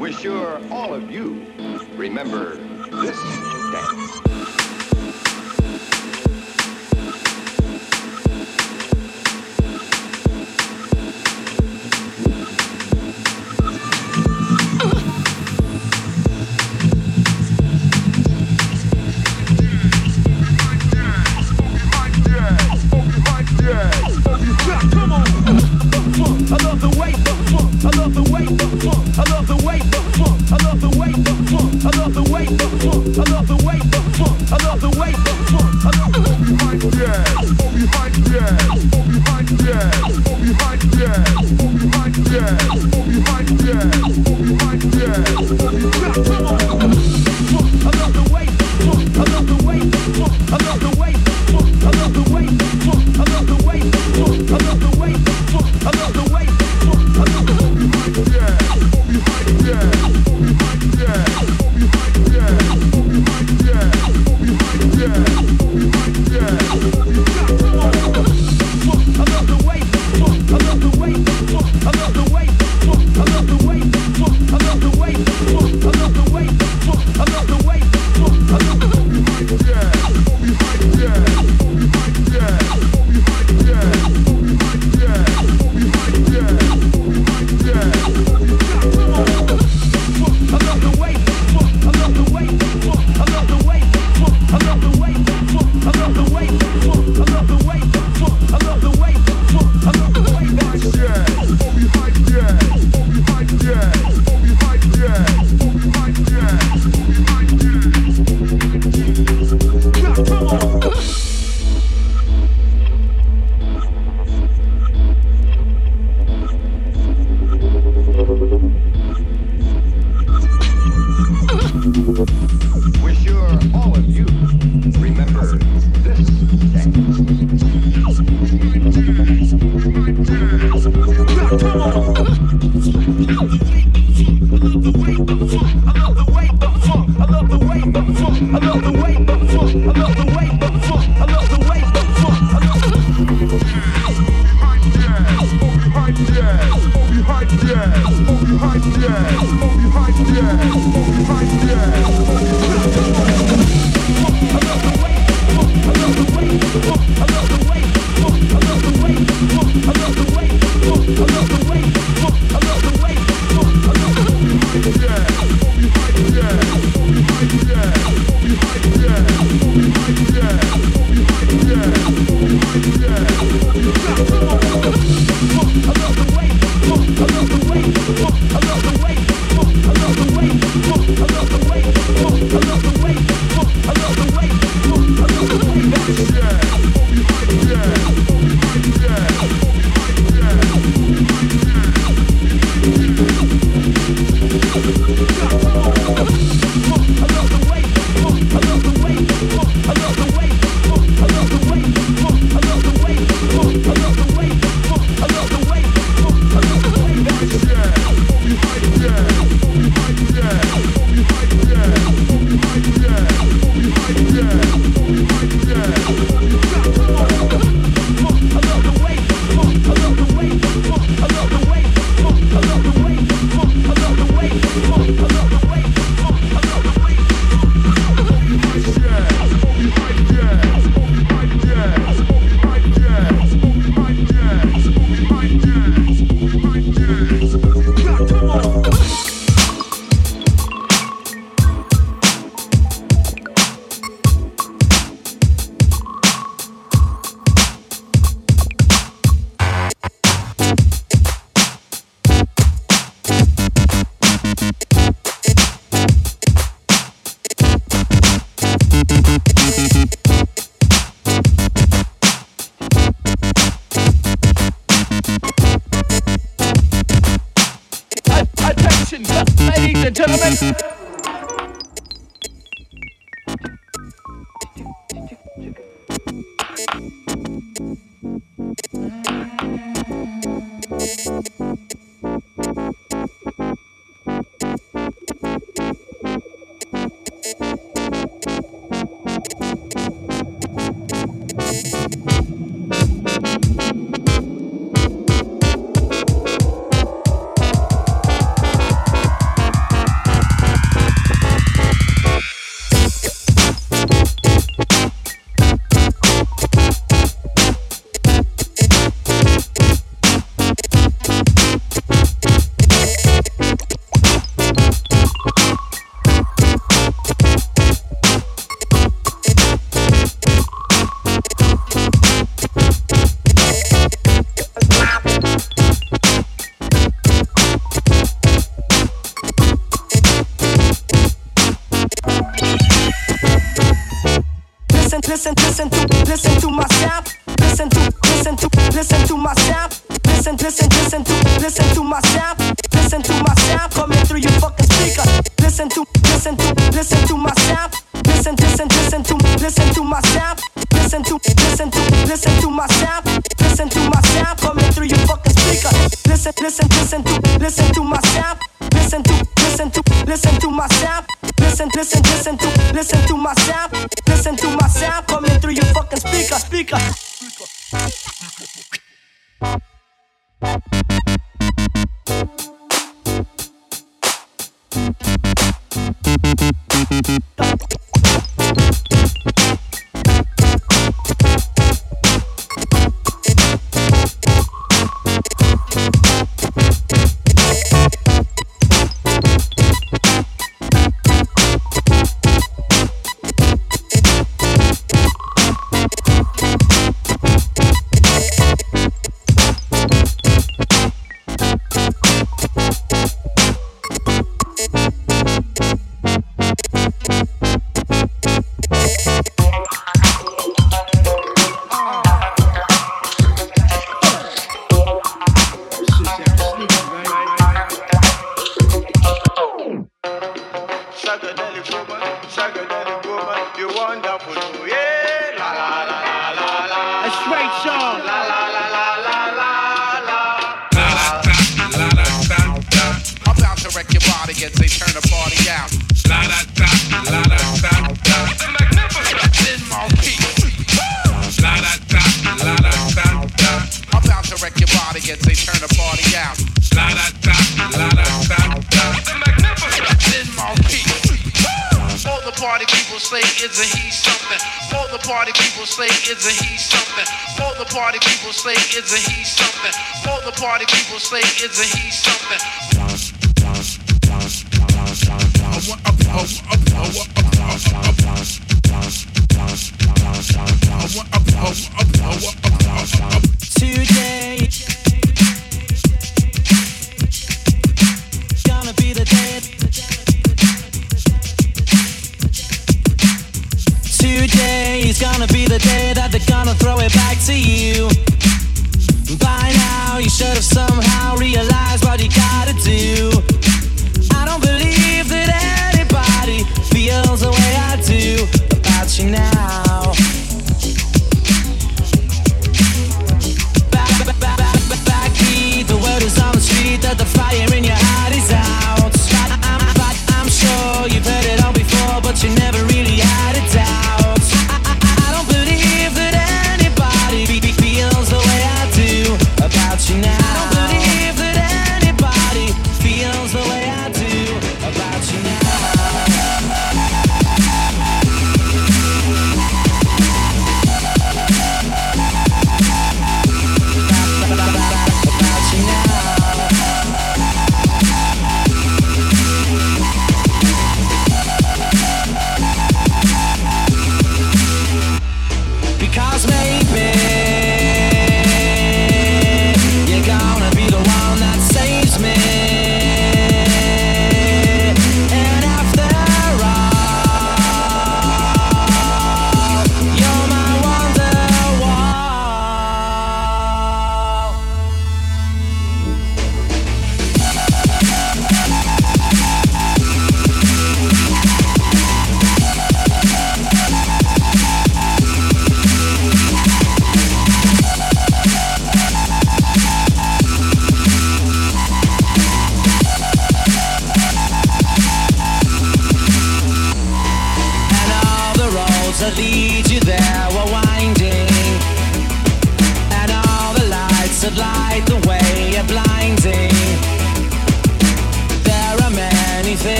We're sure all of you remember this dance. Don't.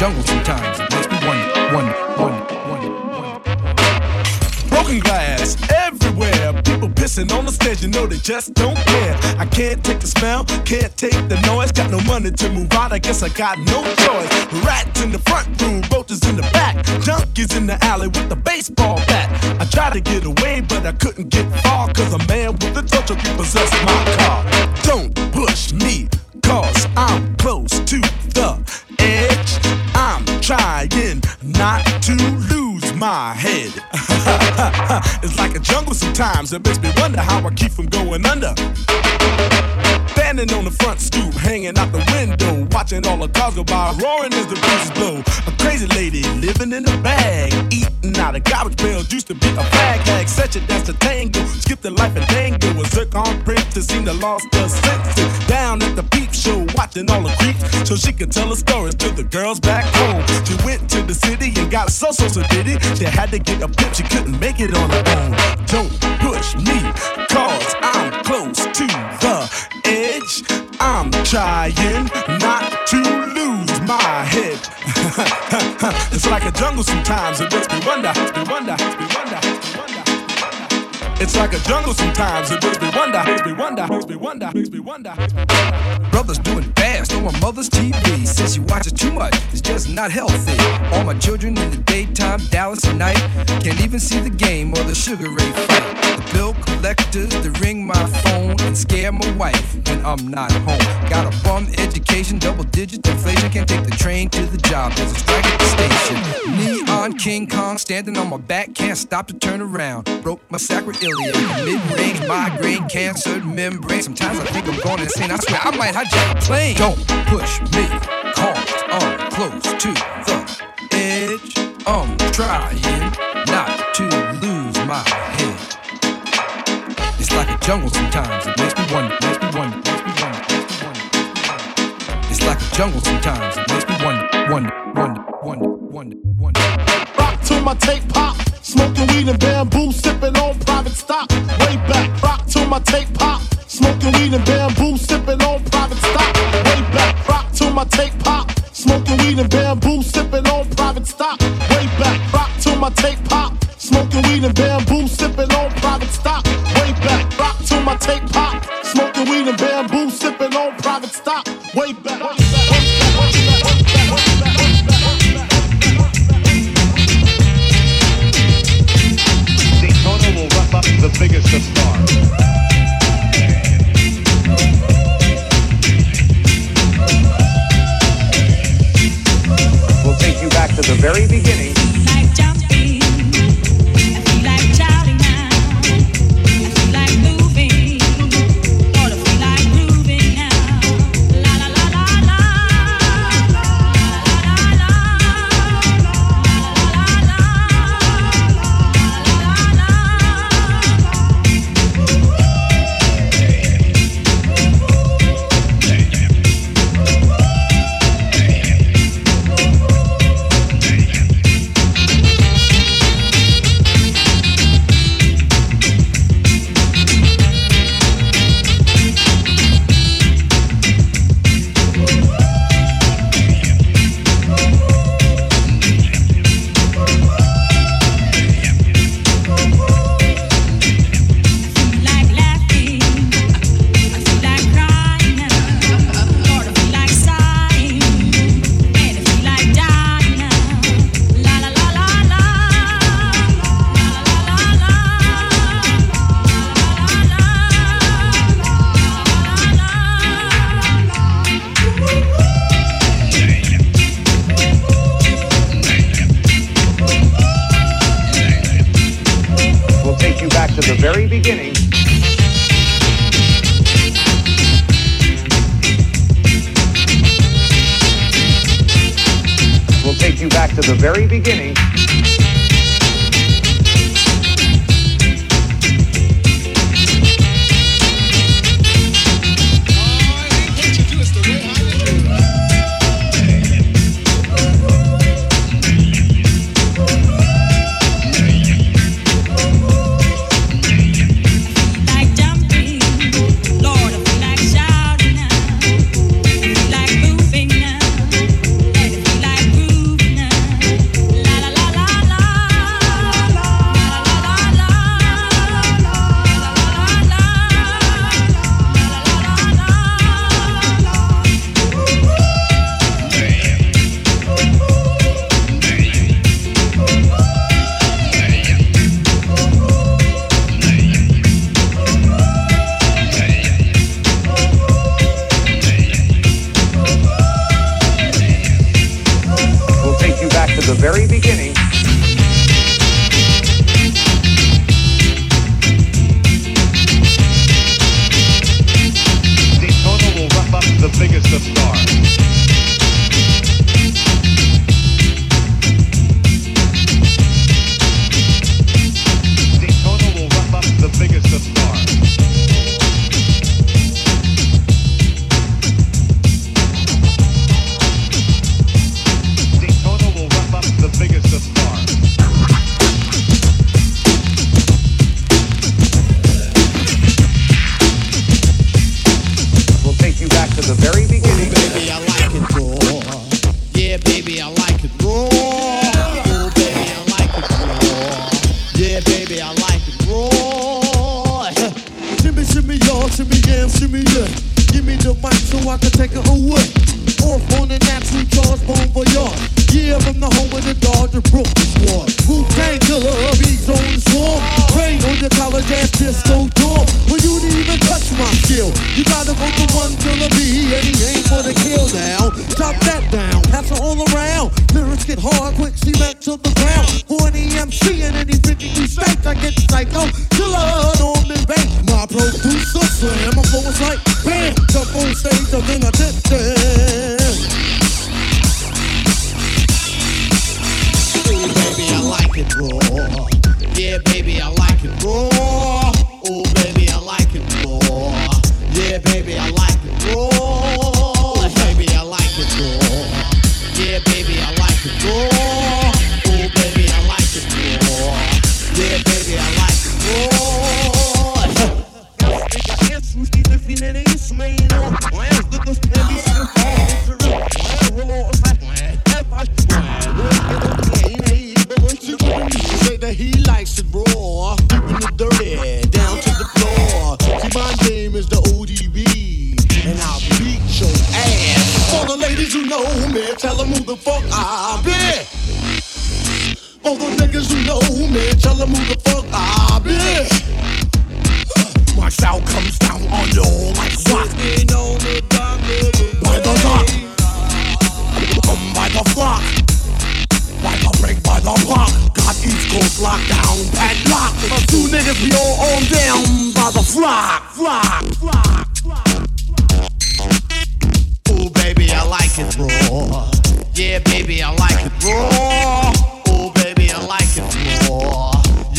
Jungle sometimes. It makes me wonder, wonder, wonder, wonder, wonder. Broken glass everywhere. People pissing on the stage, you know they just don't care. I can't take the smell, can't take the noise. Got no money to move out, I guess I got no choice. Rats in the front room, roaches in the back, junkies in the alley with the baseball bat. I tried to get away, but I couldn't get far, cause a man with a touch of repossessed my car. it's like a jungle sometimes. It makes me wonder how I keep from going under. Standing on the front stoop, hanging out the window, watching all the cars go by, roaring as the breezes blow. A crazy lady living in a bag, eating out of garbage pails. Used to be a fag hag, such a dance to tango. Skipped the life and tango. A zircon princess seemed to lost her senses. Down at the peep show, watching all the creeps, so she could tell her stories to the girls back home. She went to the city and got so so so did it. She had to get a pimp, she couldn't make it on her own. Don't push me, cause I'm close to the edge. I'm trying not to lose my head. it's like a jungle sometimes. It makes me wonder, makes me wonder, makes me wonder. It's like a jungle sometimes. It makes me wonder, makes me wonder, makes me wonder, makes me wonder. Brothers doing fast on my mother's TV. Says she watches too much, it's just not healthy. All my children in the daytime, Dallas at night. Can't even see the game or the Sugar Ray fight. The bill collectors, they ring my phone and scare my wife when I'm not home. Got a bum education, double digit inflation. Can't take the train to the job, there's a strike at the station. Neon King Kong standing on my back, can't stop to turn around. Broke my sacroiliac, mid-range migraine, cancer membrane. Sometimes I think I'm going insane. I swear I might hijack a plane. Don't push me, I'm close to the edge. I'm trying not to lose my head. It's like a jungle sometimes. It makes me wonder, makes me wonder, makes me wonder, makes me wonder. It's like a jungle sometimes. It makes me wonder, wonder, wonder, wonder, wonder, wonder. To my tape pop. Smoking weed and bamboo, sipping on private stock. Way back. Rock to my tape pop. Smoking weed and bamboo, sipping on private stock. Way back. Rock to my tape pop. Smoking weed and bamboo, sipping on private stock. Way back. Rock to my tape pop. Smoking weed and bamboo, sipping take it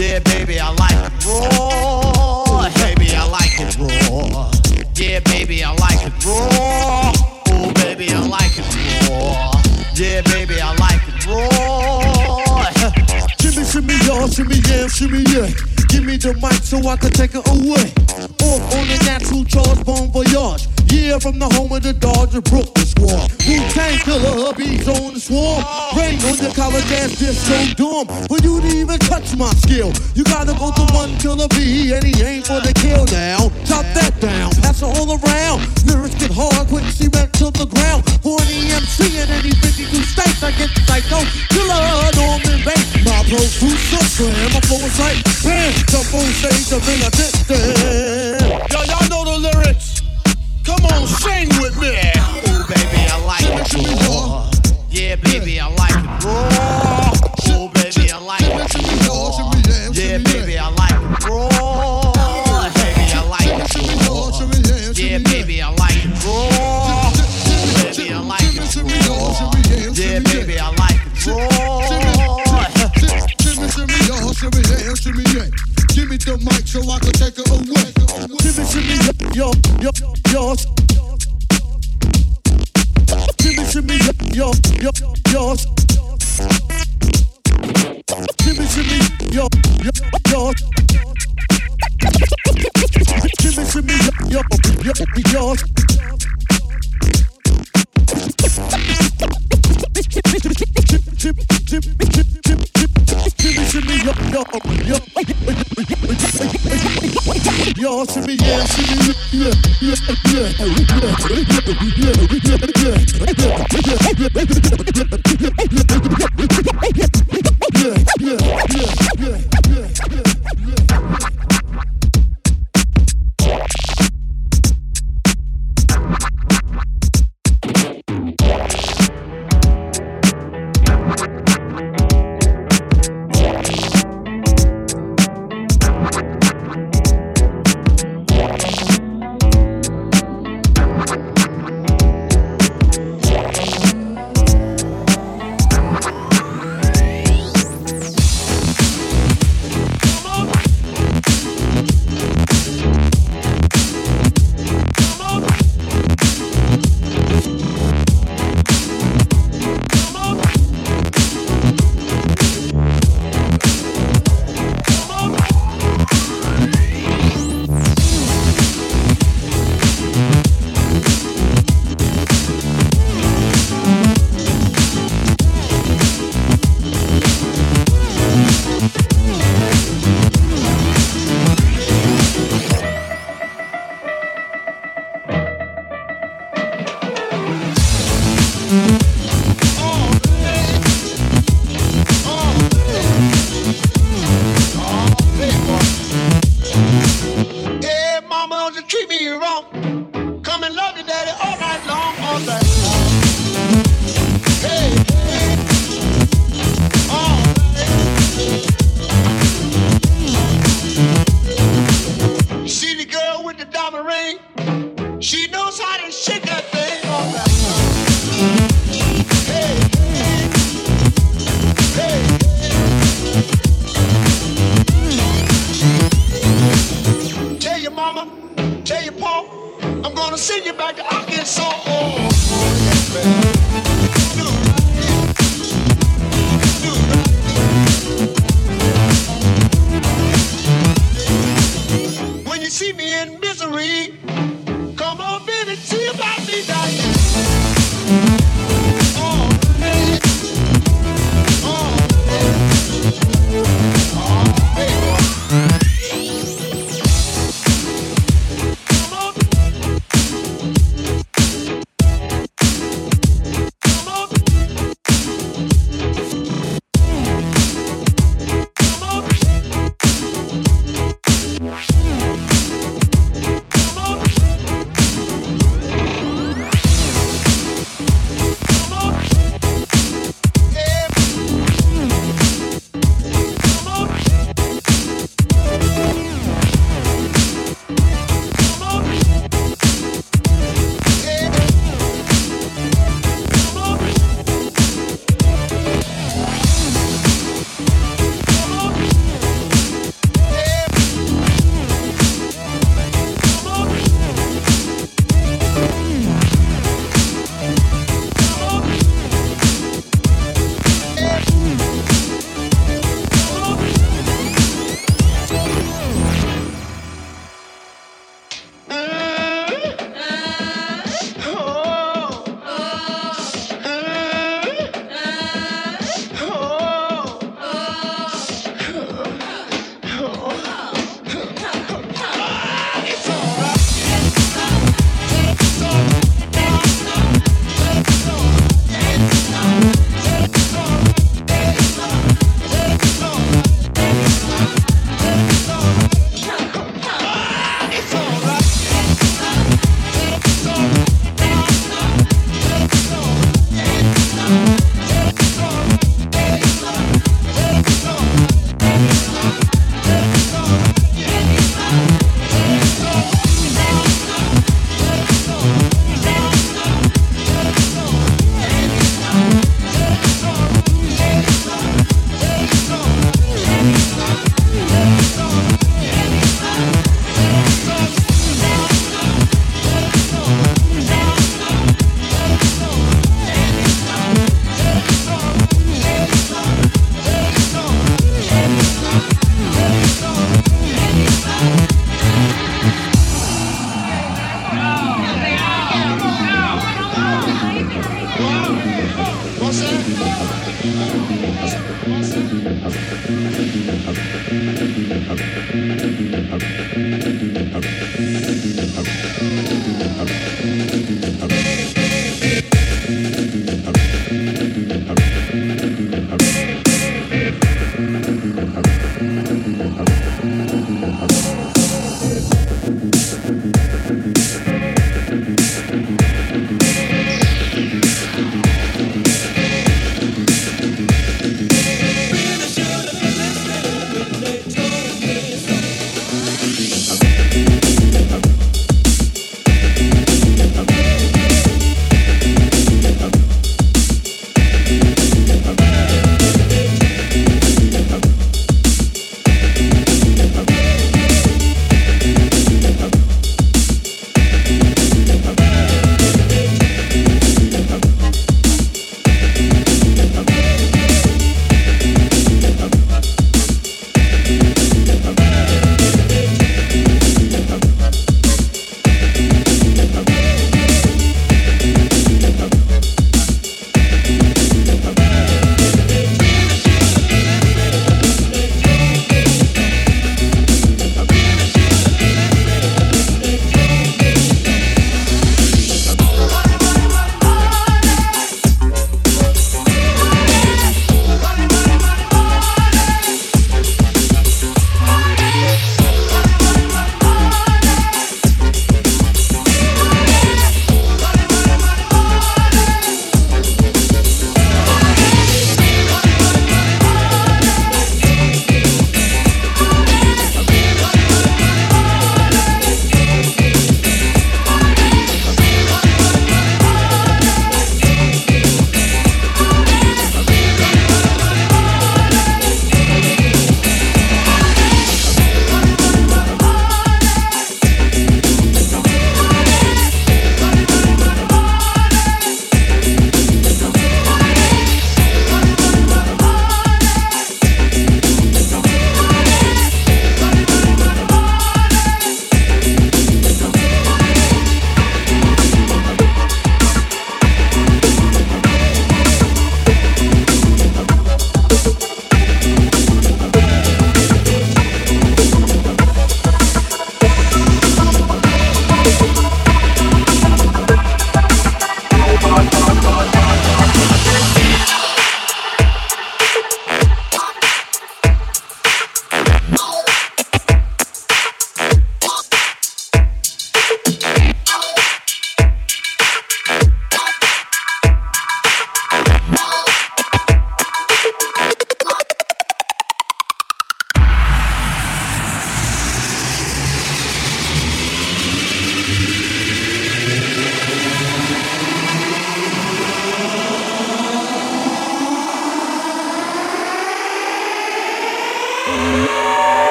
Yeah, baby, I like it raw. Baby, I like it raw. Yeah, baby, I like it raw. Ooh, baby, I like it raw. Yeah, baby, I like it raw. Shimmy, shimmy, y'all, shimmy, yeah, shimmy, yeah. Give me the mic so I can take it away. Off on the natural charge, bon voyage. Yeah, from the home of the Dodger Brooklyn squad. Wu Tang Killer, hubby's on the swarm. Rain on your college ass disco dorm. For you to even touch my skill, you gotta go to one killer B, and he ain't for the kill now. Chop that down, pass it all around. Lyrics get hard, quick, cement to the ground. For an EMC in any 52 states, I get psycho. Killer, Norman Bates, my producer, slam. My flow is like bam, jump on stage, I'm in a distance. Yo, shimmy, yo, yo, yo. Shimmy, shimmy, yo, yo, yo. Shimmy, shimmy, yo, yo, yo. Shimmy, shimmy, yo, yo, yo. Y'all see me, yeah, see me, yeah, yeah, yeah, yeah,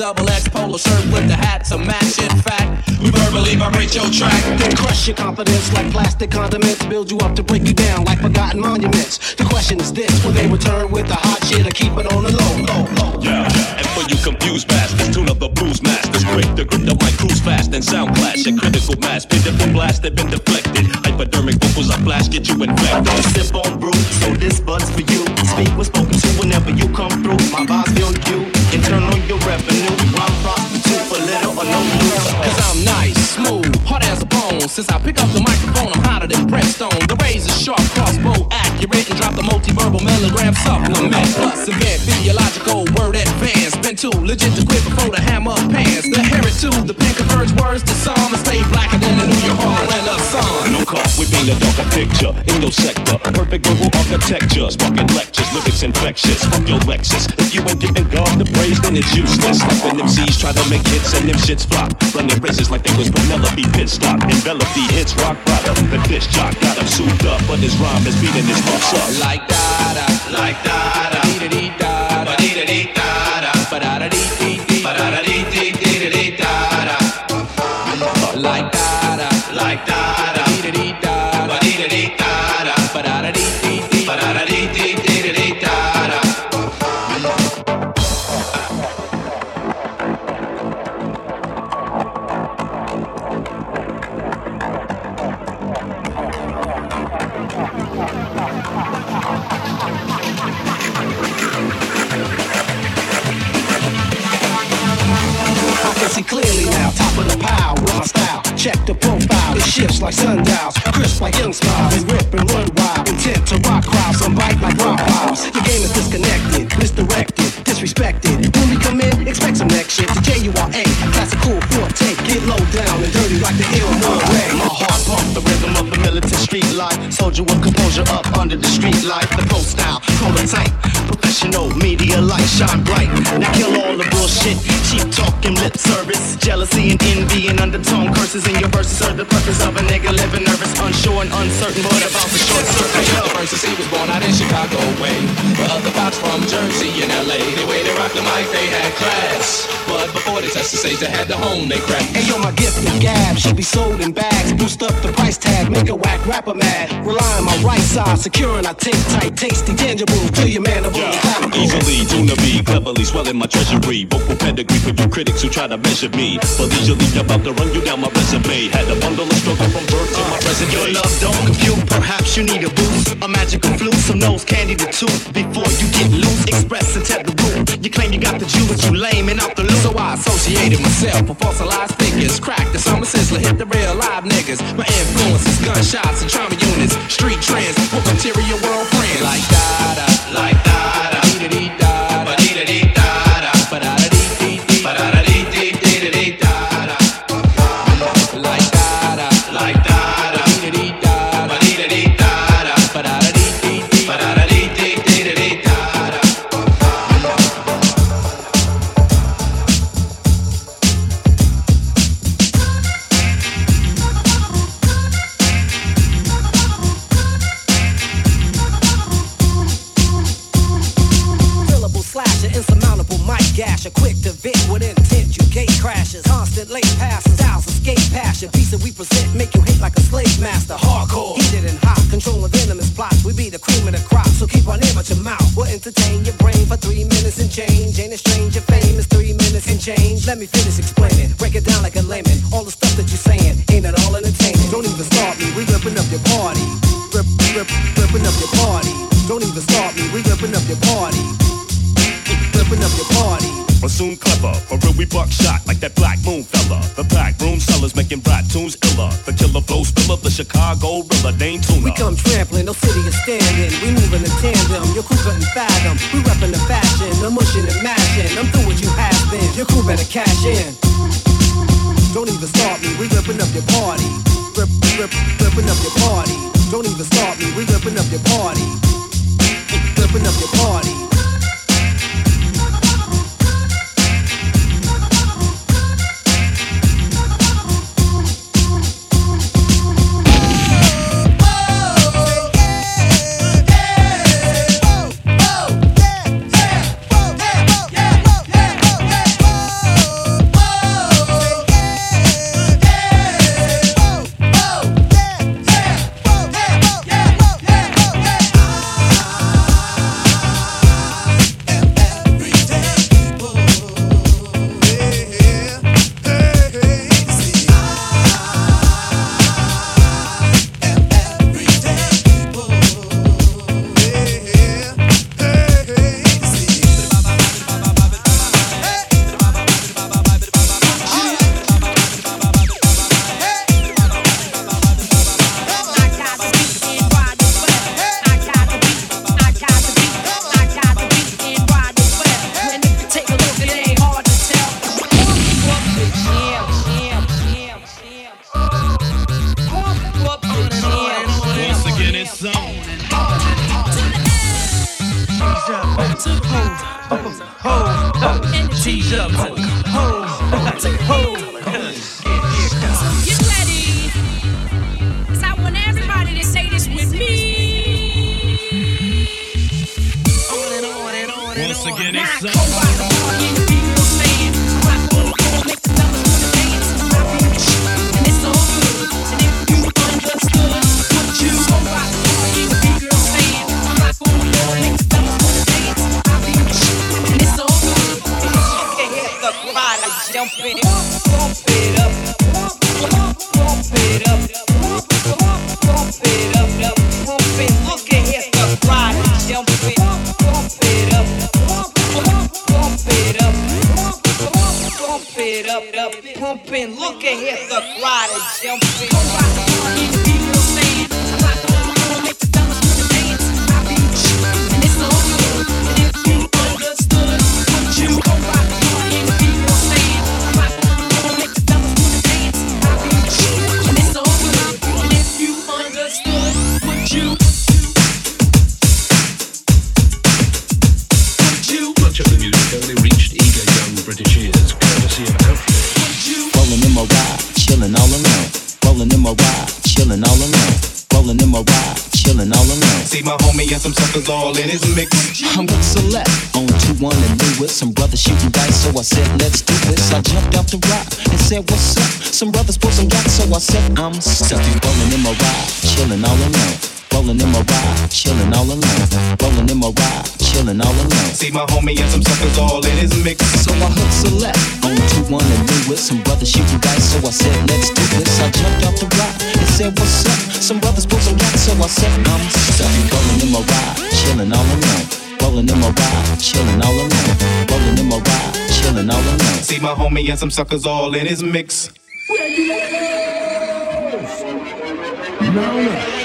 double X polo shirt with the hat to match. In fact, we verbally vibrate your track. Then crush your confidence like plastic condiments. Build you up to break you down like forgotten monuments. The question is this: Will they return with the hot shit or keep it on the low, low, low? Yeah, and for you confused bastards, tune up the blues masters. Quick to grip the mic, cruise fast and sound clash. A critical mass, pitiful blast, they've been deflected. Hypodermic vocals, I flash, get you infected. Don't sip on brew, so this buzz for you. Speak was words to psalm and stay blacker than the New York and the sun. No call, we paint a darker picture in your sector. Perfect verbal architecture, sparking lectures, lyrics infectious. Fuck your Lexus. If you ain't giving God the praise, then it's useless. Slapping MCs try to make hits and them shits flop. Running races like they was Penelope pit stop. Envelop the hits rock bottom. The disc jock got him souped up, but his rhyme is beating his hooks up. Like da da, Like da da, like sundials, crisp like young smiles. And rip and run wild, intent to rock crowds, and bite like rock piles. Your game is disconnected, misdirected, disrespected. When we come in, expect some next shit. The J-U-R-A, classical forte, get low down and dirty like the Illinois way. My heart pump the rhythm of the militant street life. Soldier with composure up under the street light. The pro style, prototype, professional media light shine bright. Now kill all the bullshit, cheap talking, lip service, jealousy and envy and undertone curses in your verses serve the purpose of a nigga living nervous, unsure and uncertain, but about the short circuit. The versus he was born out in Chicago way. The other box from Jersey and LA. The way they rock the mic, they had class. But before they touched the stage, they had to hone they craft. Hey yo, my gift and gab should be sold in bags. Boost up the price tag, make a whack rapper mad. Rely on my right side, securing I take tight, tasty, tangible to your man mandible. clavicle. Easily, tuna be cleverly swelling my treasury. Vocal pedigree for you critics who try to measure me. But leisurely about to run you down my resume. Had a bundle of struggle from birth to my present Your love don't compute, perhaps you need a boost. A magical flute, some nose candy to tooth. Before you get loose, express and tell the root. You claim you got the juice, you lame and out the loop. So I associated myself with fossilized figures. Crack the summer sizzler, hit the real live niggas. My influences, gunshots and trauma units. Street trends, with material world we buckshot like that black moon fella. The back room sellers making rap tunes iller. The killer flow spiller, the Chicago Rilla, Dane Tuna. We come trampling, no city is standing. We moving in tandem, your crew couldn't fathom. We repping the fashion, the mushing and mashing. I'm through what you have been, your crew better cash in. All in his mix. I'm with Select on 2 1 and new with some brothers shooting dice. So I said, let's do this. I jumped off the rock and said, what's up? Some brothers pulled some gas, so I said, I'm stuck. Rolling in my ride, chilling all alone. Rolling in my ride, chilling all alone. Rolling in my ride, chilling all alone. See my homie and some suckers all in his mix. So I hooked Select on 2 1 and new with some brothers shooting dice. So I said, let's do this. I jumped off the rock and said, what's up? Some brothers pulled some gas, so I said, I'm stuck. Rolling in my ride, chilling all alone. Rolling in my ride, chilling all alone. Rolling in my ride, chilling all alone. See my homie and some suckers all in his mix. Much of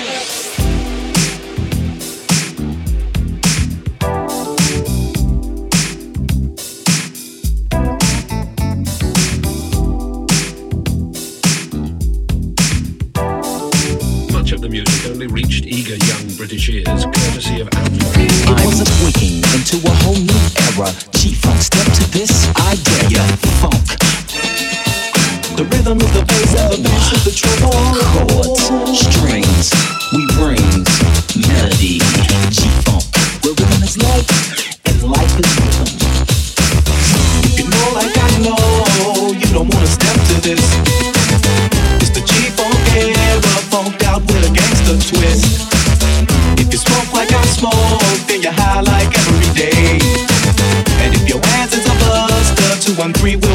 the music only reached eager young British ears, courtesy of Outlaw. It was a waking into a whole new era. G-Funk, step to this, I dare ya. Funk. The rhythm of the bass and the bass of the treble. Chords, strings, we rings, melody. G-Funk, where rhythm is life and life is rhythm. Twist. If you smoke like I smoke, then you're high like every day. And if your hands is a buster, two one three will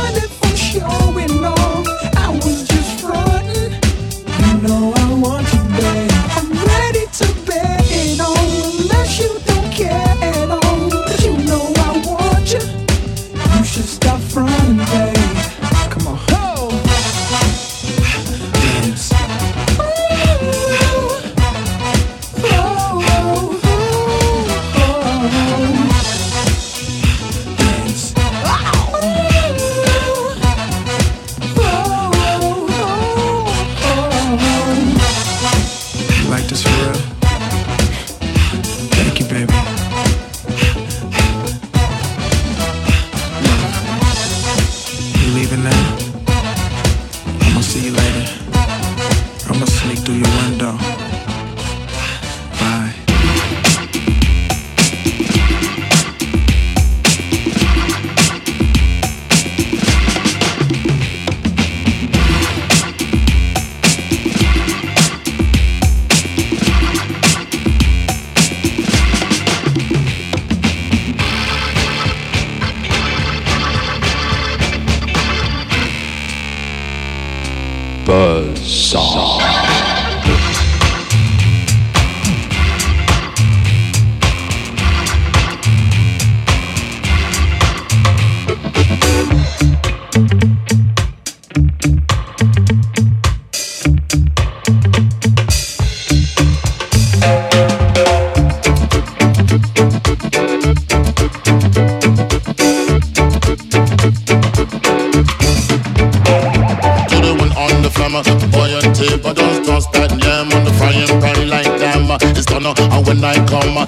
like damn. It's uh, and when I come, uh,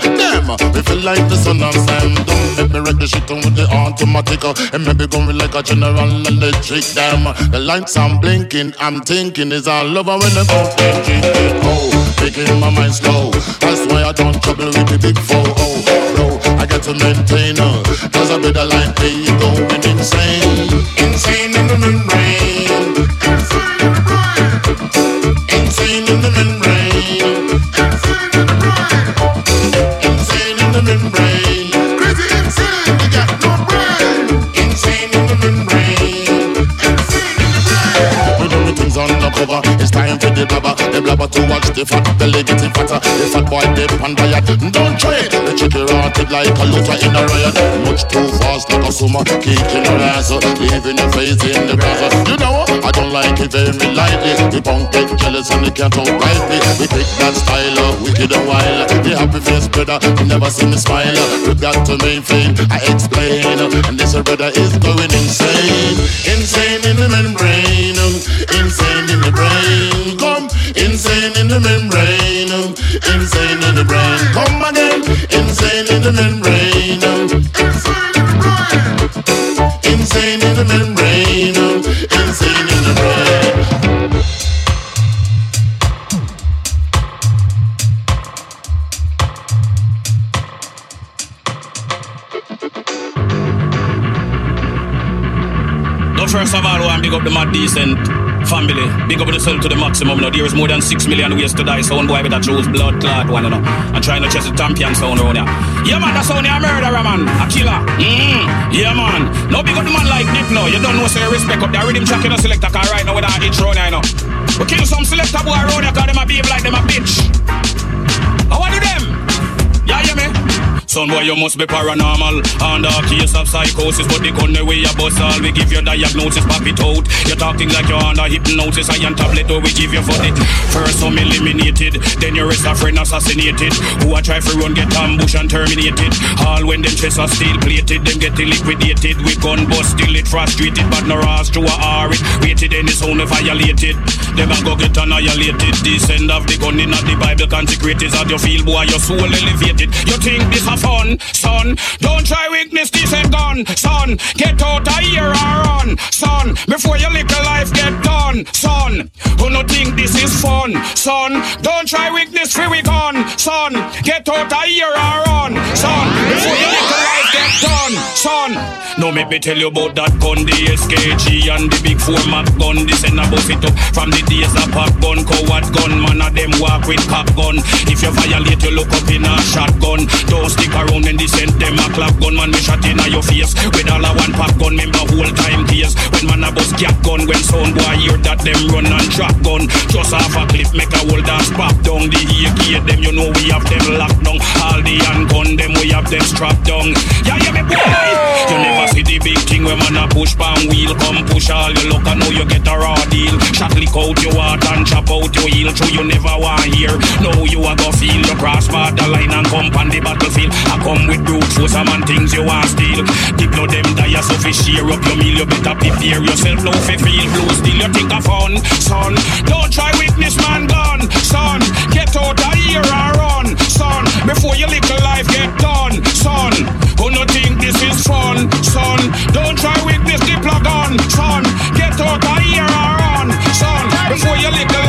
we feel like the sun on Sam. Don't make me wreck the shit with the automatic, and maybe going like a general electric uh, The lights I'm blinking, I'm thinking is all over when the fountain drinking. Oh, making my mind slow. That's why I don't trouble with the big four. Oh, bro, I got to maintain, uh, cause I better like me going insane. Insane in the membrane. Insane in the membrane. The blabber. The blabber to watch the fat belly getting fatter. The fat boy dip on diet. Don't try it. The chicken rotted like a looter in a riot. Much too fast like a summer. Kicking her ass. Leaving your face in the grass. You know, I don't like it very lightly. The punk get jealous and they can't outright me. We pick that style wicked and wild. The happy face brother, you never see me smile. We got to maintain, I explain. And this brother is going insane. Insane in the membrane. Insane in the brain. Come, insane in the membrane. Insane in the brain. Come again. Insane in the membrane. Insane in the membrane. Insane in the brain. No, first of all, I want to up the mad decent Family, big up yourself to the maximum. Now there is more than six million ways to die. Sound boy better choose blood clot one, you know. And trying to chase the champion sound around here. Yeah man, that's only a murderer man, a killer. Mm, yeah man. No big up the man like Diplo. You don't know say respect up the rhythm track you know selector car right now with that intro you know. We kill some selector boy around here cause them a behave like them a bitch. Son boy, you must be paranormal. Under a case of psychosis, but the gun way you bust all. We give you diagnosis, pop it out. You're talking like you're under hypnosis. I am tablet, or we give you for it. First, some eliminated, then your rest a friend assassinated. Who a try for run, get ambush and terminated. All when them chests are steel plated, them get liquidated. We gun bust, still it frustrated, but no ras to a R it. Rated, it's only violated. Them a go get annihilated. Descend of the gun in the Bible consecrated. As you feel, boy, your soul elevated. You think this a fun, son? Don't try weakness, this ain't gun, son. Get out of here or run, son. Before your little life get done, son. Who no think this is fun, son? Don't try weakness, free we gone, son. Get out of here or run, son. Before your little life get done, son. Now make me tell you about that gun, the SKG and the big format gun. This and a bust it up from the days of pop gun, coward gun. Man of them walk with cop gun. If you violate, you look up in a shotgun. Don't stick around and descend them a clap gun. Man, we shot in your face with all a one pop gun. Remember whole time case when man a bust cat gun. When sound boy hear that them run and drop gun. Just off a clip, make a whole dance pop down. The AK them, you know we have them locked down. All the handgun them, we have them strapped down. Yeah, yeah, me boy. You never see the big thing when man a push pan wheel. Come push all your luck, I know you get a raw deal. Shot lick out your heart and chop out your heel. True, you never want hear. Now you a go feel your cross the line and come on the battlefield. I come with brute force and man things you want steal. Diplo them die so fi share up your meal. You better prepare yourself now fi feel blue. Still you think of fun, son. Don't try witness man gone, son. Get out of here and run, son. Before your little life get done, son. Who no think this is fun, son? Don't try witness Diplo gun, son. Get out of here and run, son. Before your little